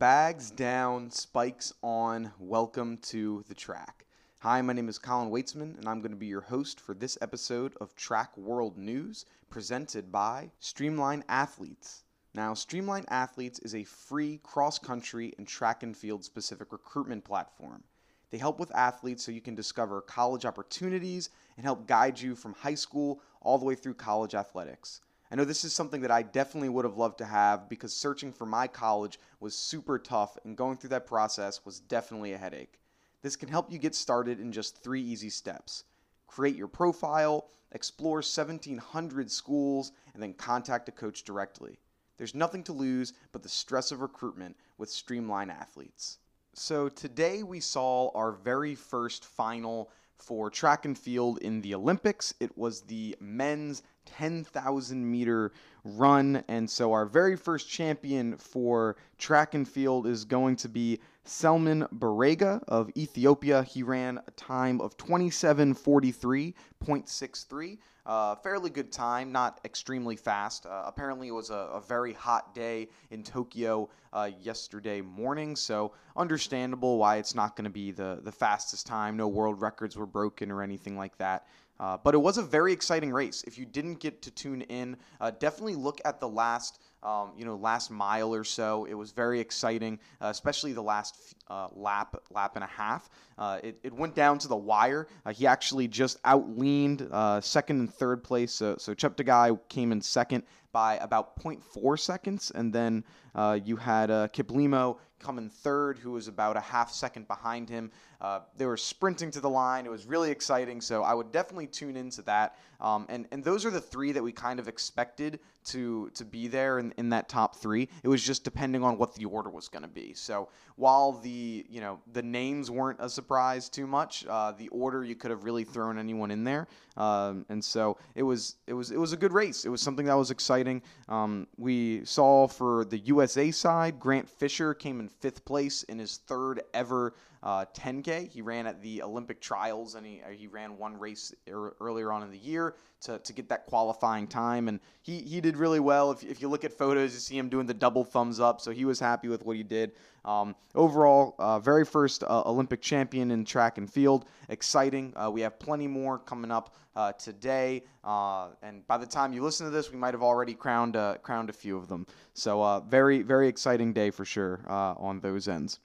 Bags down, spikes on. Welcome to the track. Hi, my name is Colin Weitzman, and I'm going to be your host for this episode of Track World News presented by Streamline Athletes. Now, Streamline Athletes is a free cross country and track and field specific recruitment platform. They help with athletes so you can discover college opportunities and help guide you from high school all the way through college athletics. I know this is something that I definitely would have loved to have because searching for my college was super tough and going through that process was definitely a headache. This can help you get started in just three easy steps create your profile, explore 1,700 schools, and then contact a coach directly. There's nothing to lose but the stress of recruitment with Streamline Athletes. So, today we saw our very first final for track and field in the Olympics. It was the men's 10,000 meter run. And so, our very first champion for track and field is going to be Selemon Barega of Ethiopia. He ran a time of 27:43.63. Uh, fairly good time, not extremely fast. Uh, apparently, it was a, a, very hot day in Tokyo uh, yesterday morning, so understandable why it's not going to be the, the fastest time. No world records were broken or anything like that. Uh, but it was a very exciting race. If you didn't get to tune in, uh, definitely look at the last, um, you know, last mile or so. It was very exciting, uh, especially the last uh, lap, lap and a half. Uh, it, it went down to the wire. Uh, he actually just outleaned second and third place. So, so Cheptegei came in second by about 0.4 seconds, and then you had Kiplimo come in third, who was about a half second behind him. Uh, they were sprinting to the line. It was really exciting. So I would definitely tune into that. Um, and and those are the three that we kind of expected to to be there in, in that top three. It was just depending on what the order was going to be. So while the you know the names weren't a surprise too much, uh, the order you could have really thrown anyone in there. Um, and so it was it was it was a good race. It was something that was exciting. Um, we saw for the USA side, Grant Fisher came in fifth place in his third ever uh, 10K. He ran at the Olympic trials and he, he ran one race er- earlier on in the year to, to get that qualifying time. And he, he did really well. If, if you look at photos, you see him doing the double thumbs up. So he was happy with what he did. Um, overall, uh, very first uh, Olympic champion in track and field. Exciting. Uh, we have plenty more coming up uh, today. Uh, and by the time you listen to this, we might have already crowned, uh, crowned a few of them. So very, very exciting day for sure on those ends.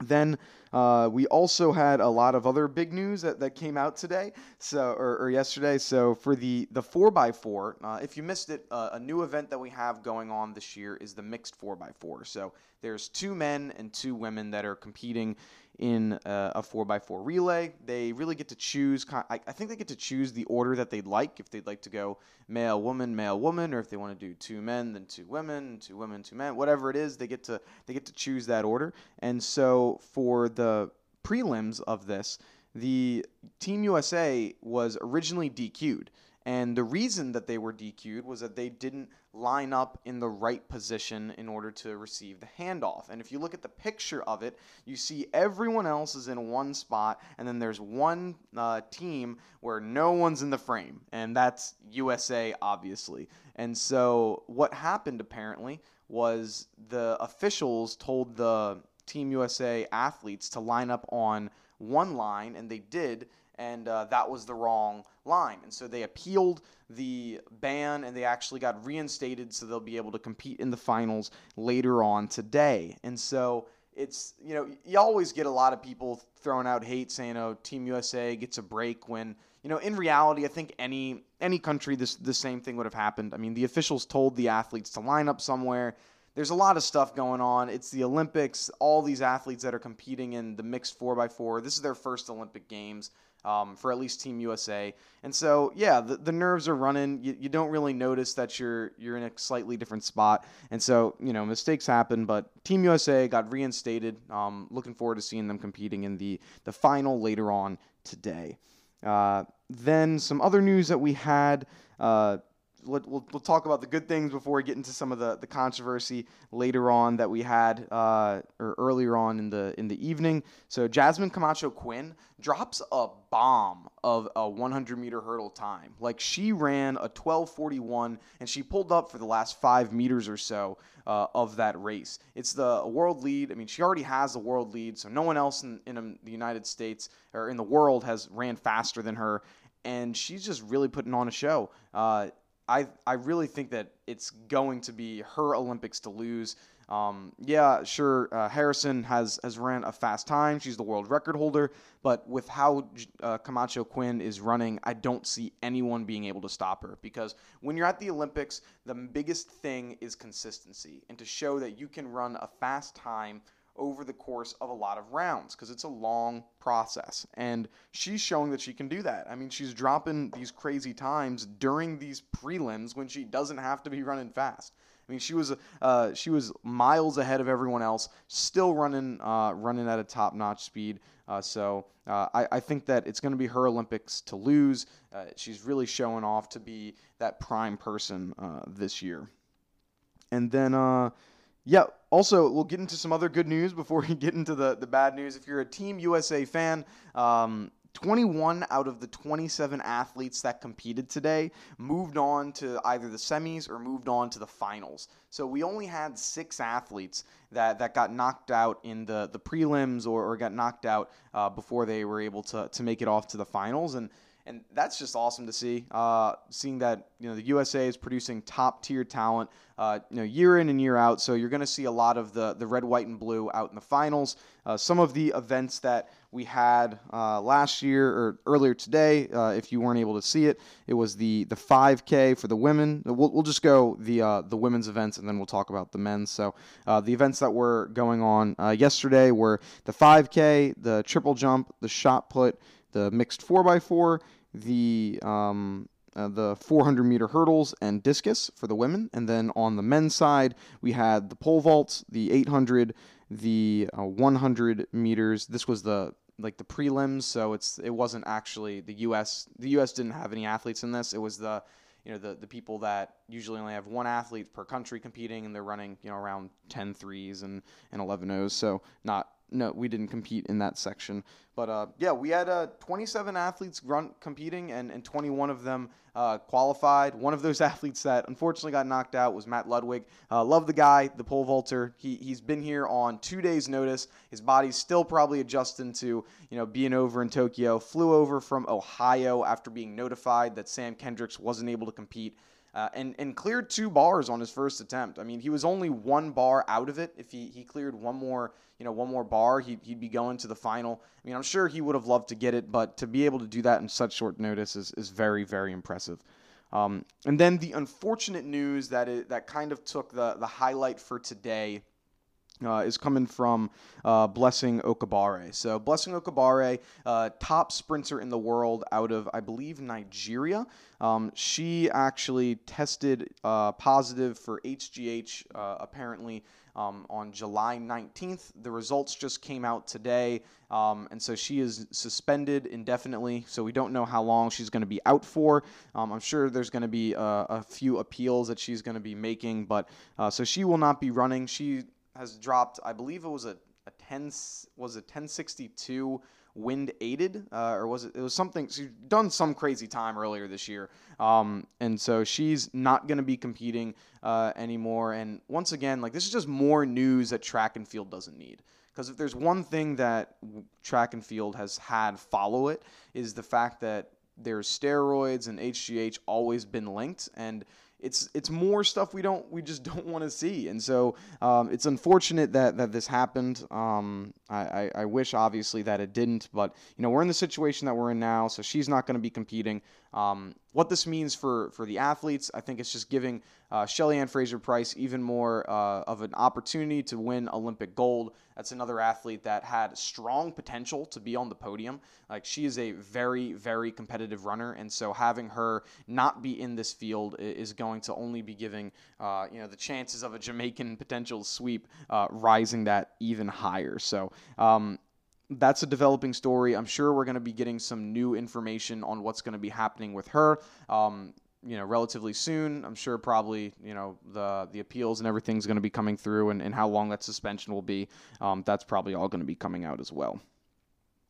Then uh, we also had a lot of other big news that, that came out today, so or, or yesterday. So for the the four x four, uh, if you missed it, uh, a new event that we have going on this year is the mixed four x four. So there's two men and two women that are competing in uh, a, a 4x4 relay. They really get to choose, I, I think they get to choose the order that they'd like, if they'd like to go male, woman, male, woman, or if they want to do two men, then two women, two women, two men, whatever it is, they get to, they get to choose that order. And so for the prelims of this, the Team USA was originally DQ'd. And the reason that they were DQ'd was that they didn't line up in the right position in order to receive the handoff. And if you look at the picture of it, you see everyone else is in one spot, and then there's one uh, team where no one's in the frame, and that's USA, obviously. And so what happened apparently was the officials told the Team USA athletes to line up on one line, and they did and uh, that was the wrong line. And so they appealed the ban and they actually got reinstated so they'll be able to compete in the finals later on today. And so it's, you know, you always get a lot of people throwing out hate saying, oh, Team USA gets a break when, you know, in reality, I think any any country this the same thing would have happened. I mean, the officials told the athletes to line up somewhere there's a lot of stuff going on. It's the Olympics. All these athletes that are competing in the mixed 4x4. This is their first Olympic Games um, for at least Team USA. And so, yeah, the, the nerves are running. You, you don't really notice that you're you're in a slightly different spot. And so, you know, mistakes happen. But Team USA got reinstated. Um, looking forward to seeing them competing in the the final later on today. Uh, then some other news that we had. Uh, let, we'll, we'll talk about the good things before we get into some of the, the controversy later on that we had uh, or earlier on in the in the evening. So Jasmine Camacho Quinn drops a bomb of a 100 meter hurdle time. Like she ran a 12:41 and she pulled up for the last five meters or so uh, of that race. It's the world lead. I mean, she already has the world lead, so no one else in, in um, the United States or in the world has ran faster than her, and she's just really putting on a show. Uh, I I really think that it's going to be her Olympics to lose. Um, yeah, sure. Uh, Harrison has has ran a fast time. She's the world record holder. But with how uh, Camacho Quinn is running, I don't see anyone being able to stop her. Because when you're at the Olympics, the biggest thing is consistency and to show that you can run a fast time over the course of a lot of rounds because it's a long process. And she's showing that she can do that. I mean, she's dropping these crazy times during these prelims when she doesn't have to be running fast. I mean, she was uh, she was miles ahead of everyone else, still running uh, running at a top notch speed. Uh, so uh, I, I, think that it's going to be her Olympics to lose. Uh, she's really showing off to be that prime person uh, this year. And then, yeah, also, we'll get into some other good news before we get into the, the bad news. If you're a Team USA fan, um, 21 out of the 27 athletes that competed today moved on to either the semis or moved on to the finals. So we only had six athletes that, that got knocked out in the, the prelims or, or got knocked out uh, before they were able to, to make it off to the finals. And and that's just awesome to see. Uh, seeing that you know the USA is producing top tier talent, uh, you know year in and year out. So you're going to see a lot of the the red, white, and blue out in the finals. Uh, some of the events that we had uh, last year or earlier today, uh, if you weren't able to see it, it was the the 5K for the women. We'll, we'll just go the uh, the women's events and then we'll talk about the men's. So the events that were going on yesterday were the 5K, the triple jump, the shot put, the mixed 4x4 the um, uh, the 400 meter hurdles and discus for the women, and then on the men's side we had the pole vaults, the 800, the uh, 100 meters. This was the like the prelims, so it's it wasn't actually the U.S. The U.S. didn't have any athletes in this. It was the you know the, the people that usually only have one athlete per country competing and they're running you know around 10 threes and, and 11 O's so not no, we didn't compete in that section. But uh, yeah, we had uh, 27 athletes run competing, and, and 21 of them uh, qualified. One of those athletes that unfortunately got knocked out was Matt Ludwig. Uh, love the guy, the pole vaulter. He he's been here on two days' notice. His body's still probably adjusting to you know being over in Tokyo. Flew over from Ohio after being notified that Sam Kendricks wasn't able to compete uh, and, and cleared two bars on his first attempt. I mean, he was only one bar out of it. If he, he cleared one more, you know, one more bar, he'd, he'd be going to the final. I mean, I'm sure he would have loved to get it, but to be able to do that in such short notice is, is very, very impressive. Um, and then the unfortunate news that it, that kind of took the, the highlight for today – uh, is coming from uh, Blessing Okagbare. So, Blessing Okagbare, uh, top sprinter in the world out of, I believe, Nigeria. Um, she actually tested uh, positive for HGH uh, apparently um, on July 19th. The results just came out today, um, and so she is suspended indefinitely. So, we don't know how long she's going to be out for. Um, I'm sure there's going to be a, a, few appeals that she's going to be making, but uh, so she will not be running. She has dropped. I believe it was a, a 10 was a 1062 wind aided uh, or was it it was something she's done some crazy time earlier this year. Um, and so she's not going to be competing uh, anymore. And once again like this is just more news that track and field doesn't need. Because if there's one thing that track and field has had follow it is the fact that there's steroids and HGH always been linked. And it's it's more stuff we don't we just don't want to see, and so um, it's unfortunate that that this happened. Um, I, I, wish obviously that it didn't, but you know we're in the situation that we're in now, so she's not going to be competing. Um, what this means for for the athletes, I think it's just giving uh, Shelly Ann Fraser Pryce even more uh, of an opportunity to win Olympic gold. That's another athlete that had strong potential to be on the podium. Like she is a very, very competitive runner, and so having her not be in this field is going to only be giving uh, you know the chances of a Jamaican potential sweep uh, rising that even higher. So. Um, that's a developing story. I'm sure we're going to be getting some new information on what's going to be happening with her. Um, you know, relatively soon. I'm sure probably, you know, the the appeals and everything's going to be coming through and, and how long that suspension will be. Um, that's probably all going to be coming out as well.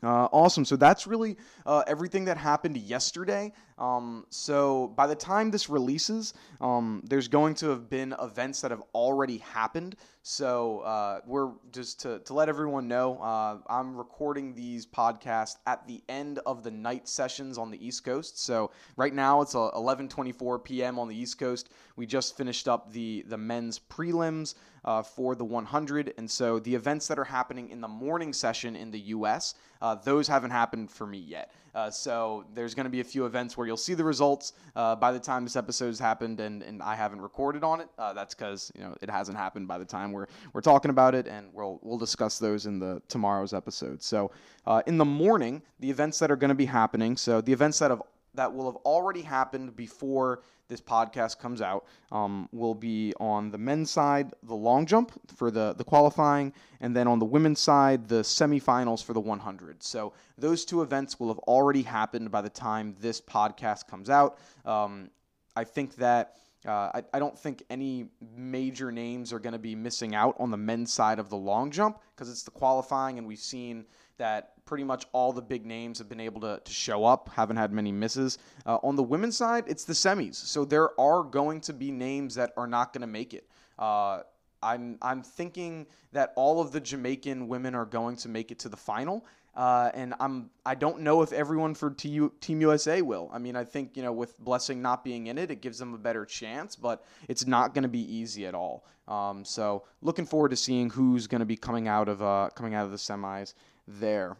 Uh, awesome. So that's really uh, everything that happened yesterday. Um, so by the time this releases, um, there's going to have been events that have already happened. So uh, we're just to, to let everyone know, uh, I'm recording these podcasts at the end of the night sessions on the East Coast. So right now it's 11:24 uh, p.m. on the East Coast. We just finished up the the men's prelims uh, for the 100, and so the events that are happening in the morning session in the U.S. Uh, those haven't happened for me yet. Uh, so there's going to be a few events where you'll see the results uh, by the time this episode's happened, and, and I haven't recorded on it. Uh, that's because you know it hasn't happened by the time we're we're talking about it, and we'll we'll discuss those in the tomorrow's episode. So uh, in the morning, the events that are going to be happening. So the events that have that will have already happened before this podcast comes out um, will be on the men's side, the long jump for the, the qualifying, and then on the women's side, the semifinals for the 100. So those two events will have already happened by the time this podcast comes out. Um, I think that. Uh, I, I, don't think any major names are going to be missing out on the men's side of the long jump because it's the qualifying, and we've seen that pretty much all the big names have been able to, to show up, haven't had many misses. Uh, on the women's side, it's the semis. So there are going to be names that are not going to make it. Uh, I'm, I'm thinking that all of the Jamaican women are going to make it to the final. Uh, and I'm I don't know if everyone for Team USA will. I mean, I think you know with Blessing not being in it, it gives them a better chance, but it's not going to be easy at all. Um, so looking forward to seeing who's going to be coming out of uh, coming out of the semis there.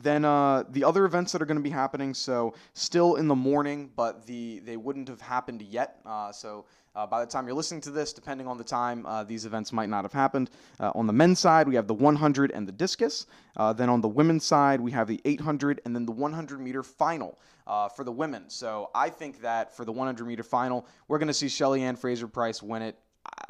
Then uh, the other events that are going to be happening, so still in the morning, but the they wouldn't have happened yet. Uh, so uh, by the time you're listening to this, depending on the time, uh, these events might not have happened. Uh, on the men's side, we have the 100 and the discus. Uh, then on the women's side, we have the 800 and then the 100 meter final for the women. So I think that for the 100 meter final, we're going to see Shelly Ann Fraser Pryce win it.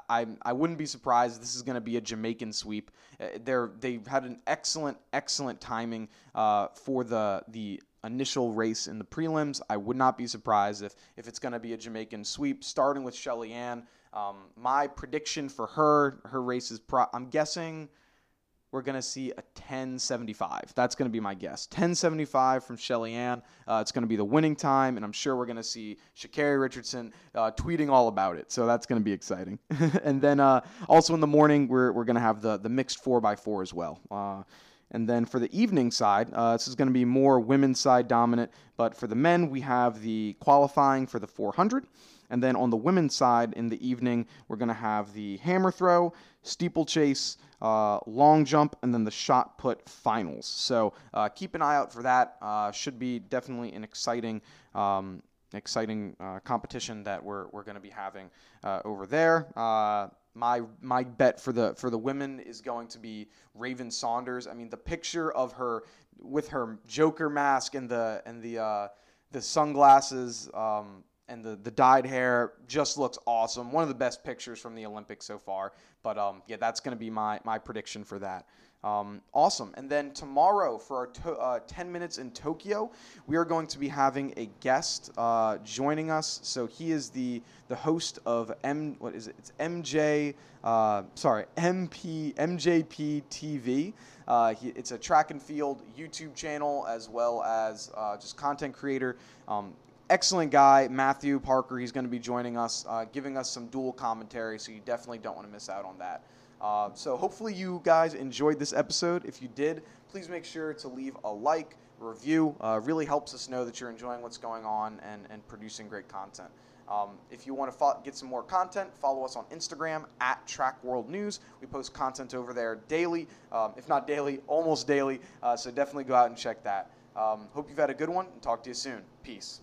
I, I wouldn't be surprised. This is going to be a Jamaican sweep. Uh, they're they've had an excellent excellent timing uh, for the the initial race in the prelims. I would not be surprised if if it's going to be a Jamaican sweep, starting with Shelly Ann. Um, my prediction for her her race is pro- I'm guessing we're going to see a 1075. That's going to be my guess. 1075 from Shelly Ann. Uh, it's going to be the winning time, and I'm sure we're going to see Sha'Carri Richardson uh, tweeting all about it. So that's going to be exciting. and then uh, also in the morning, we're, we're going to have the, the mixed 4x4 as well. Uh, and then for the evening side, uh, this is going to be more women's side dominant. But for the men, we have the qualifying for the 400. And then on the women's side in the evening, we're going to have the hammer throw, steeplechase, uh, long jump, and then the shot put finals. So uh, keep an eye out for that. Uh, should be definitely an exciting. Um, exciting uh, competition that we're, we're going to be having uh, over there. Uh, my my bet for the for the women is going to be Raven Saunders. I mean, the picture of her with her Joker mask and the and the uh, the sunglasses um, and the, the dyed hair just looks awesome. One of the best pictures from the Olympics so far. But um, yeah, that's going to be my, my prediction for that. Um, awesome. And then tomorrow for our to, uh, 10 minutes in Tokyo, we are going to be having a guest uh, joining us. So he is the the host of M. What is it? It's MJ. Uh, sorry, MP MJP TV. Uh, he, it's a track and field YouTube channel as well as uh, just content creator. Um, excellent guy, Matthew Parker. He's going to be joining us, uh, giving us some dual commentary, so you definitely don't want to miss out on that. Uh, so hopefully you guys enjoyed this episode. If you did, please make sure to leave a like, review. Uh, really helps us know that you're enjoying what's going on and, and producing great content. Um, if you want to fo- get some more content, follow us on Instagram at Track World News. We post content over there daily, um, if not daily, almost daily. Uh, so definitely go out and check that. Um, hope you've had a good one and talk to you soon. Peace.